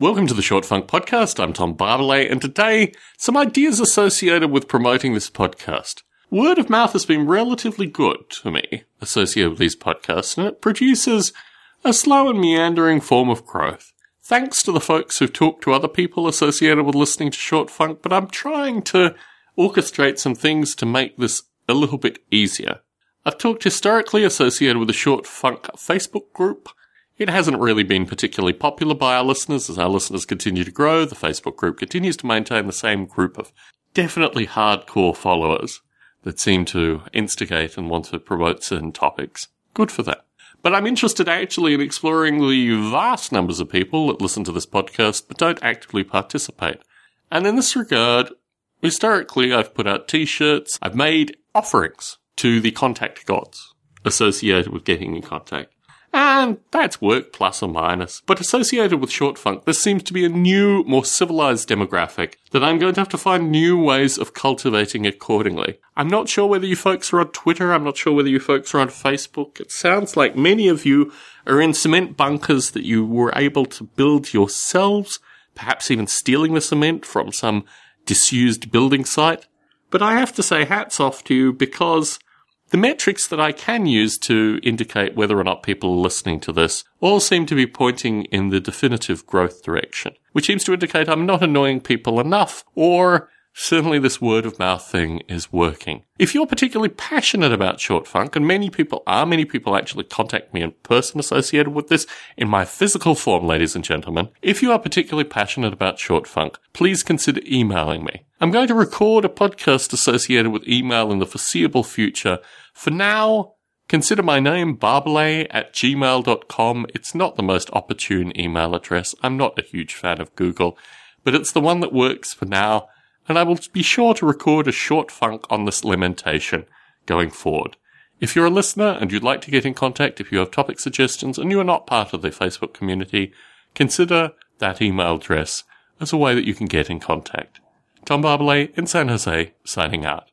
Welcome to the Short Funk Podcast. I'm Tom Barbalet, and today, some ideas associated with promoting this podcast. Word of mouth has been relatively good to me associated with these podcasts, and it produces a slow and meandering form of growth. Thanks to the folks who've talked to other people associated with listening to Short Funk, but I'm trying to orchestrate some things to make this a little bit easier. I've talked historically associated with the Short Funk Facebook group, it hasn't really been particularly popular by our listeners. As our listeners continue to grow, the Facebook group continues to maintain the same group of definitely hardcore followers that seem to instigate and want to promote certain topics. Good for that. But I'm interested actually in exploring the vast numbers of people that listen to this podcast but don't actively participate. And in this regard, historically, I've put out t-shirts. I've made offerings to the contact gods associated with getting in contact. And that's work plus or minus. But associated with short funk, there seems to be a new, more civilized demographic that I'm going to have to find new ways of cultivating accordingly. I'm not sure whether you folks are on Twitter. I'm not sure whether you folks are on Facebook. It sounds like many of you are in cement bunkers that you were able to build yourselves, perhaps even stealing the cement from some disused building site. But I have to say hats off to you because the metrics that I can use to indicate whether or not people are listening to this all seem to be pointing in the definitive growth direction, which seems to indicate I'm not annoying people enough or certainly this word of mouth thing is working. If you're particularly passionate about short funk, and many people are, many people actually contact me in person associated with this in my physical form, ladies and gentlemen. If you are particularly passionate about short funk, please consider emailing me. I'm going to record a podcast associated with email in the foreseeable future for now, consider my name barbalet at gmail.com. It's not the most opportune email address. I'm not a huge fan of Google, but it's the one that works for now, and I will be sure to record a short funk on this lamentation going forward. If you're a listener and you'd like to get in contact, if you have topic suggestions and you are not part of the Facebook community, consider that email address as a way that you can get in contact. Tom Barbalet in San Jose, signing out.